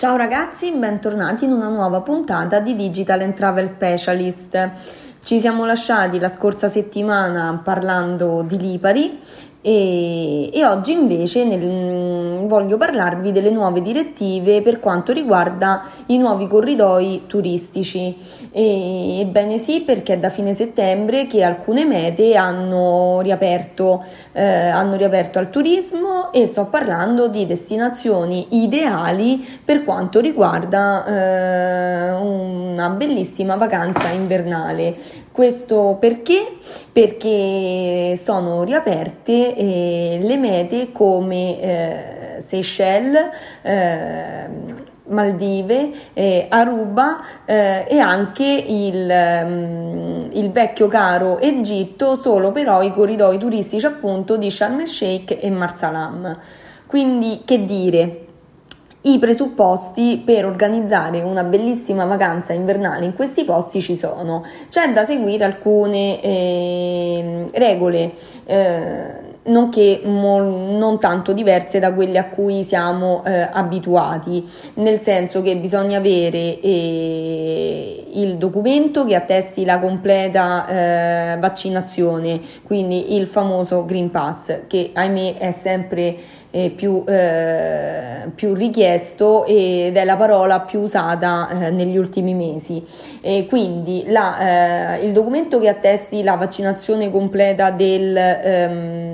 Ciao ragazzi, bentornati in una nuova puntata di Digital and Travel Specialist. Ci siamo lasciati la scorsa settimana parlando di Lipari e, e, oggi invece nel, mm, voglio parlarvi delle nuove direttive per quanto riguarda i nuovi corridoi turistici. E, ebbene sì, perché è da fine settembre che alcune mete hanno riaperto, eh, hanno riaperto al turismo e sto parlando di destinazioni ideali per quanto riguarda eh, una bellissima vacanza invernale. Questo perché? Perché sono riaperte eh, le mete come eh, Seychelles, eh, Maldive, eh, Aruba eh, e anche il, um, il, vecchio caro Egitto, solo però i corridoi turistici appunto di Sharm el Sheikh e Marsalam. Quindi che dire? I presupposti per organizzare una bellissima vacanza invernale in questi posti ci sono. C'è da seguire alcune eh, regole. Eh, nonché mo- non tanto diverse da quelle a cui siamo eh, abituati, nel senso che bisogna avere eh, il documento che attesti la completa eh, vaccinazione, quindi il famoso Green Pass, che ahimè è sempre eh, più, eh, più, richiesto ed è la parola più usata eh, negli ultimi mesi. E quindi la, il documento che attesti la vaccinazione completa del... Ehm,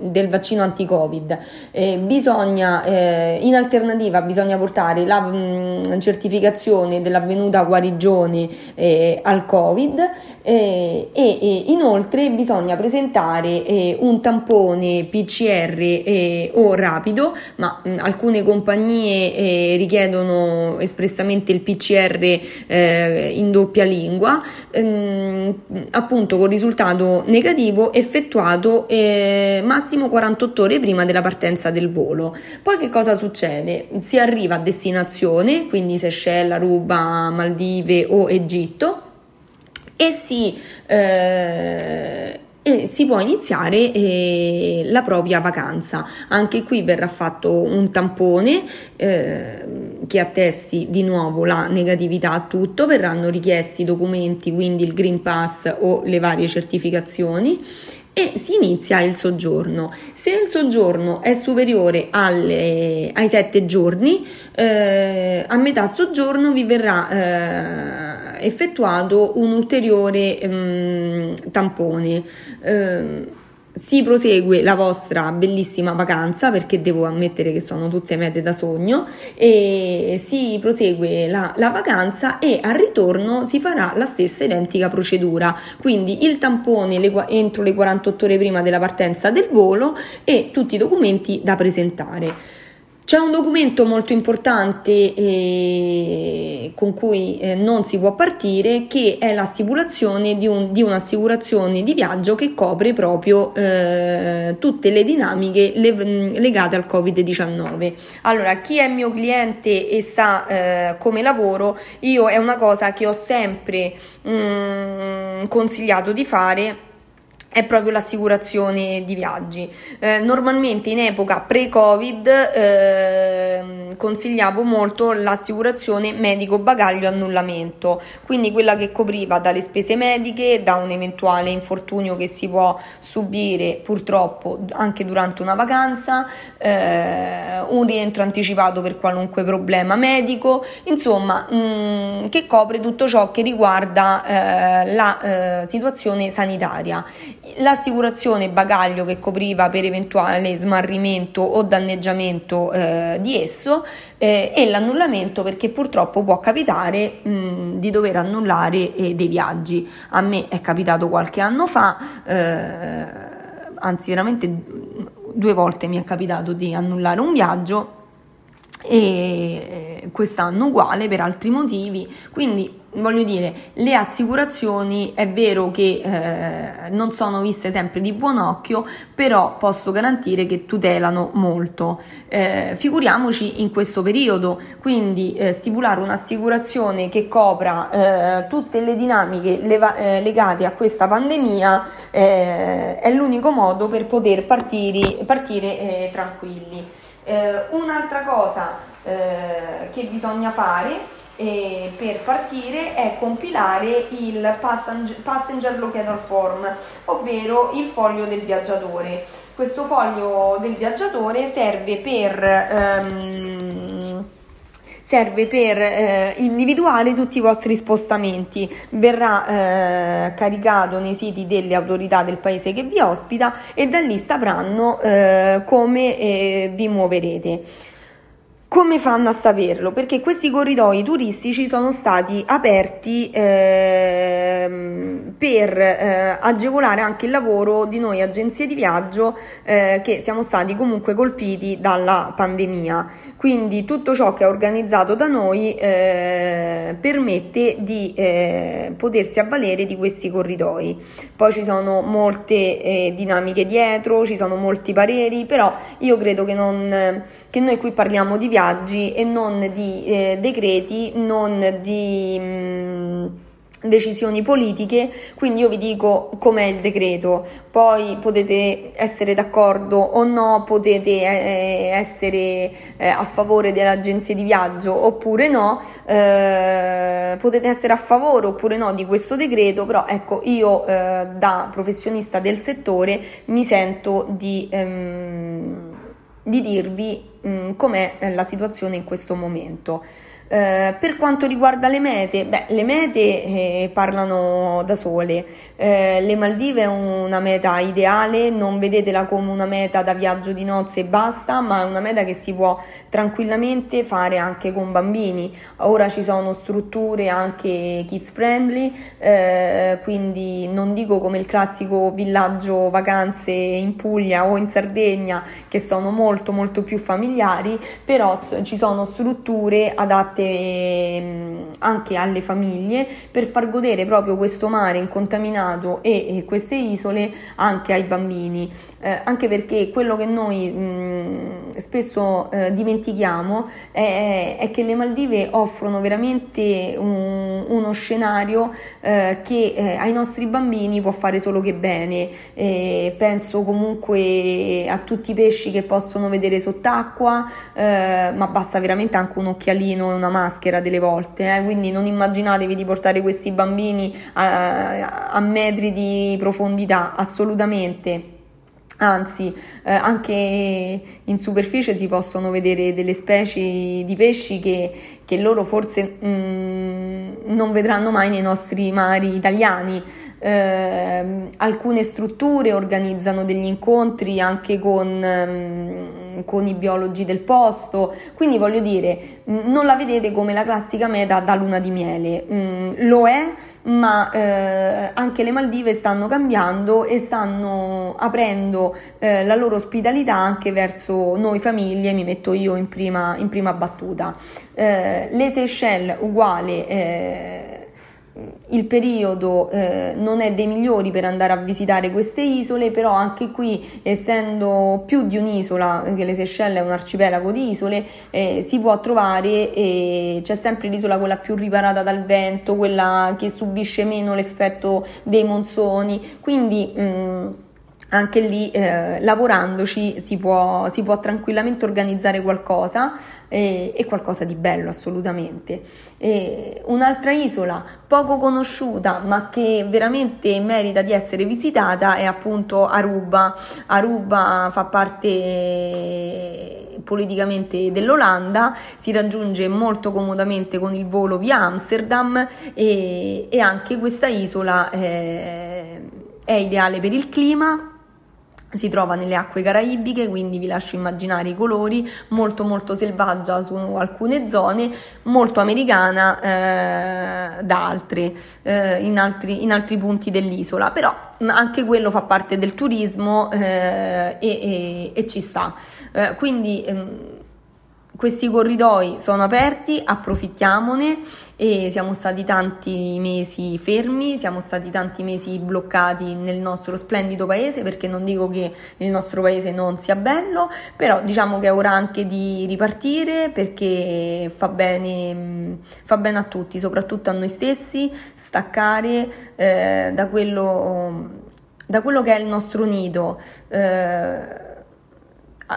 del vaccino anti-covid. Eh, bisogna, eh, in alternativa, bisogna portare la mh, mm, certificazione dell'avvenuta guarigione eh, al covid eh, e, inoltre bisogna presentare eh, un tampone PCR eh, o rapido, ma mh, mm, alcune compagnie richiedono espressamente il PCR in doppia lingua, ehm, appunto con risultato negativo effettuato massimo massimo 48 ore prima della partenza del volo. Poi che cosa succede? Si arriva a destinazione, quindi Seychelles, Aruba, Maldive o Egitto e si, eh, e si può iniziare eh, la propria vacanza. Anche qui verrà fatto un tampone eh, che attesti di nuovo la negatività a tutto, verranno richiesti i documenti, quindi il Green Pass o le varie certificazioni e si inizia il soggiorno. Se il soggiorno è superiore alle, ai sette giorni, eh, a metà soggiorno vi verrà eh, effettuato un ulteriore eh, tampone. Eh, si prosegue la vostra bellissima vacanza perché devo ammettere che sono tutte mete da sogno e si prosegue la, la, vacanza e al ritorno si farà la stessa identica procedura. Quindi il tampone le, entro le 48 ore prima della partenza del volo e tutti i documenti da presentare c'è un documento molto importante eh, con cui eh, non si può partire che è la stipulazione di, un, di un'assicurazione di viaggio che copre proprio eh, tutte le dinamiche le, legate al Covid-19. Allora, chi è mio cliente e sa eh, come lavoro, io è una cosa che ho sempre mh, consigliato di fare è proprio l'assicurazione di viaggi. Eh, normalmente in epoca pre-Covid eh, consigliavo molto l'assicurazione medico bagaglio annullamento, quindi quella che copriva dalle spese mediche, da un eventuale infortunio che si può subire purtroppo anche durante una vacanza, eh, un rientro anticipato per qualunque problema medico, insomma, mh, mm, che copre tutto ciò che riguarda eh, la eh, situazione sanitaria l'assicurazione bagaglio che copriva per eventuale smarrimento o danneggiamento eh, di esso eh, e l'annullamento perché purtroppo può capitare mh, di dover annullare eh, dei viaggi. A me è capitato qualche anno fa, eh, anzi veramente due volte mi è capitato di annullare un viaggio e quest'anno uguale per altri motivi, quindi voglio dire, le assicurazioni è vero che eh, non sono viste sempre di buon occhio, però posso garantire che tutelano molto. Eh, figuriamoci in questo periodo, quindi eh, stipulare un'assicurazione che copra eh, tutte le dinamiche leva- eh, legate a questa pandemia eh, è l'unico modo per poter partire, partire tranquilli. un'altra cosa che bisogna fare eh, per partire è compilare il passenger, locator form, ovvero il foglio del viaggiatore. Questo foglio del viaggiatore serve per ehm, serve per eh, individuare tutti i vostri spostamenti. Verrà eh, caricato nei siti delle autorità del paese che vi ospita e da lì sapranno eh, come eh, vi muoverete. Come fanno a saperlo? Perché questi corridoi turistici sono stati aperti eh, per eh, agevolare anche il lavoro di noi agenzie di viaggio eh, che siamo stati comunque colpiti dalla pandemia. Quindi tutto ciò che è organizzato da noi eh, permette di eh, potersi avvalere di questi corridoi. Poi ci sono molte eh, dinamiche dietro, ci sono molti pareri, però io credo che, non, che noi qui parliamo di viaggio viaggi e non di eh, decreti, non di mh, mm, decisioni politiche, quindi io vi dico com'è il decreto, poi potete essere d'accordo o no, potete eh, essere eh, a favore delle agenzie di viaggio oppure no, eh, potete essere a favore oppure no di questo decreto, però ecco io eh, da professionista del settore mi sento di... Ehm, di dirvi mh, com'è eh, la situazione in questo momento. Eh, per quanto riguarda le mete, beh, le mete eh, parlano da sole. Eh, le Maldive è una meta ideale, non vedetela come una meta da viaggio di nozze e basta, ma è una meta che si può tranquillamente fare anche con bambini. Ora ci sono strutture anche kids friendly, eh, quindi non dico come il classico villaggio vacanze in Puglia o in Sardegna che sono molto molto più familiari, però ci sono strutture adatte adatte anche alle famiglie per far godere proprio questo mare incontaminato e, queste isole anche ai bambini, eh, anche perché quello che noi mh, spesso eh, dimentichiamo è, è, che le Maldive offrono veramente un, uno scenario eh, che eh, ai nostri bambini può fare solo che bene. penso comunque a tutti i pesci che possono vedere sott'acqua, eh, ma basta veramente anche un occhialino e una maschera delle volte, eh? quindi non immaginatevi di portare questi bambini a, a metri di profondità, assolutamente. Anzi, eh, anche in superficie si possono vedere delle specie di pesci che, che loro forse mm, non vedranno mai nei nostri mari italiani. Eh, alcune strutture organizzano degli incontri anche con, ehm, con, i biologi del posto, quindi voglio dire, non la vedete come la classica meta da luna di miele, mm, lo è, ma eh, anche le Maldive stanno cambiando e stanno aprendo eh, la loro ospitalità anche verso noi famiglie, mi metto io in prima, in prima battuta. Eh, le Seychelles uguale eh, il periodo eh, non è dei migliori per andare a visitare queste isole, però anche qui, essendo più di un'isola, che le Seychelles è un arcipelago di isole, eh, si può trovare, eh, c'è sempre l'isola quella più riparata dal vento, quella che subisce meno l'effetto dei monsoni, quindi mh, mm, anche lì eh, lavorandoci si può, si può, tranquillamente organizzare qualcosa eh, e qualcosa di bello assolutamente. E un'altra isola poco conosciuta ma che veramente merita di essere visitata è appunto Aruba. Aruba fa parte politicamente dell'Olanda, si raggiunge molto comodamente con il volo via Amsterdam e, e anche questa isola eh, è ideale per il clima si trova nelle acque caraibiche, quindi vi lascio immaginare i colori, molto molto selvaggia su alcune zone, molto americana eh, da altre, eh, in, altri, in, altri, punti dell'isola, però anche quello fa parte del turismo eh, e, e, e, ci sta. Eh, quindi ehm, questi corridoi sono aperti, approfittiamone e siamo stati tanti mesi fermi, siamo stati tanti mesi bloccati nel nostro splendido paese perché non dico che il nostro paese non sia bello, però diciamo che è ora anche di ripartire perché fa bene, fa bene a tutti, soprattutto a noi stessi, staccare eh, da, quello, da quello che è il nostro nido. Eh,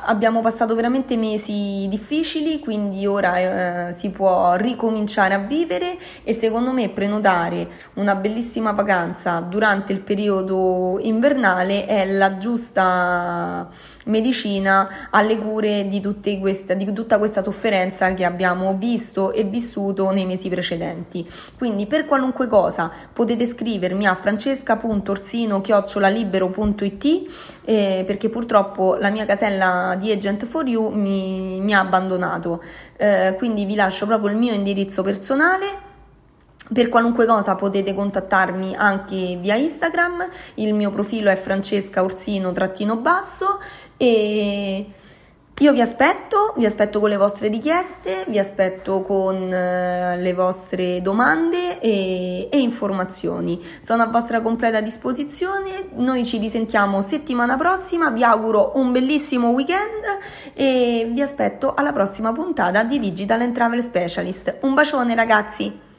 abbiamo passato veramente mesi difficili, quindi ora eh, si può ricominciare a vivere e secondo me prenotare una bellissima vacanza durante il periodo invernale è la giusta medicina alle cure di, queste, di tutta questa sofferenza che abbiamo visto e vissuto nei mesi precedenti. Quindi per qualunque cosa potete scrivermi a francesca.orsino-libero.it eh, perché purtroppo la mia casella di Agent for You mi, mi ha abbandonato. Eh, quindi vi lascio proprio il mio indirizzo personale per qualunque cosa potete contattarmi anche via Instagram, il mio profilo è Francesca Orsino-basso e io vi aspetto, vi aspetto con le vostre richieste, vi aspetto con eh, le vostre domande e, e, informazioni. Sono a vostra completa disposizione, noi ci risentiamo settimana prossima, vi auguro un bellissimo weekend e vi aspetto alla prossima puntata di Digital and Travel Specialist. Un bacione ragazzi!